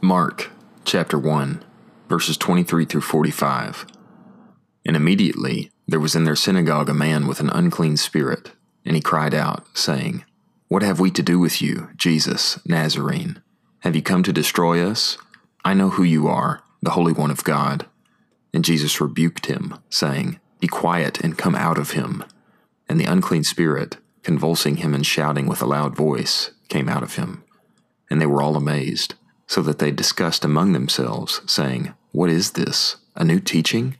Mark chapter 1, verses 23 through 45. And immediately there was in their synagogue a man with an unclean spirit, and he cried out, saying, What have we to do with you, Jesus, Nazarene? Have you come to destroy us? I know who you are, the Holy One of God. And Jesus rebuked him, saying, Be quiet and come out of him. And the unclean spirit, convulsing him and shouting with a loud voice, came out of him. And they were all amazed, so that they discussed among themselves, saying, What is this? A new teaching?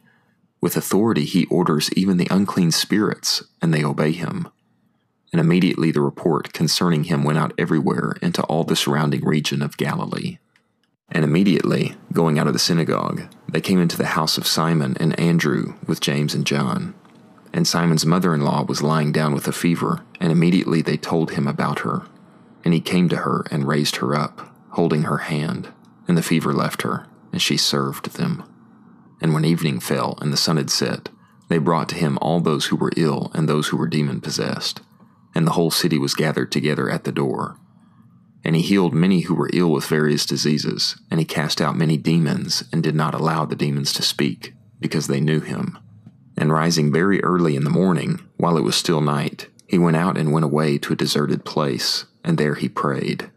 With authority he orders even the unclean spirits, and they obey him. And immediately the report concerning him went out everywhere into all the surrounding region of Galilee. And immediately, going out of the synagogue, they came into the house of Simon and Andrew with James and John. And Simon's mother in law was lying down with a fever, and immediately they told him about her. And he came to her and raised her up, holding her hand, and the fever left her, and she served them. And when evening fell and the sun had set, they brought to him all those who were ill and those who were demon possessed. And the whole city was gathered together at the door. And he healed many who were ill with various diseases, and he cast out many demons, and did not allow the demons to speak, because they knew him. And rising very early in the morning, while it was still night, he went out and went away to a deserted place, and there he prayed.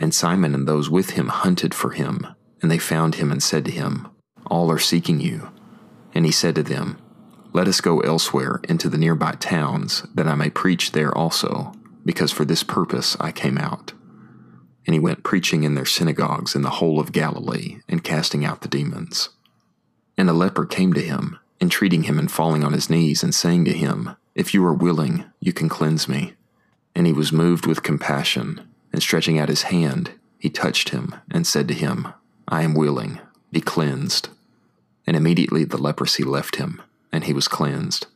And Simon and those with him hunted for him, and they found him and said to him, All are seeking you. And he said to them, Let us go elsewhere into the nearby towns, that I may preach there also, because for this purpose I came out. And he went preaching in their synagogues in the whole of Galilee, and casting out the demons. And a leper came to him, entreating him and falling on his knees, and saying to him, If you are willing, you can cleanse me. And he was moved with compassion, and stretching out his hand, he touched him, and said to him, I am willing, be cleansed. And immediately the leprosy left him, and he was cleansed.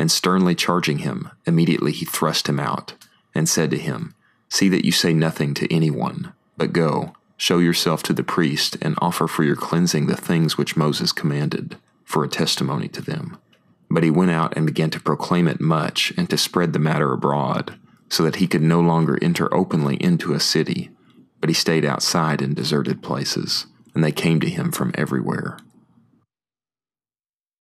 And sternly charging him, immediately he thrust him out, and said to him, See that you say nothing to anyone, but go, show yourself to the priest, and offer for your cleansing the things which Moses commanded, for a testimony to them. But he went out and began to proclaim it much, and to spread the matter abroad, so that he could no longer enter openly into a city, but he stayed outside in deserted places, and they came to him from everywhere.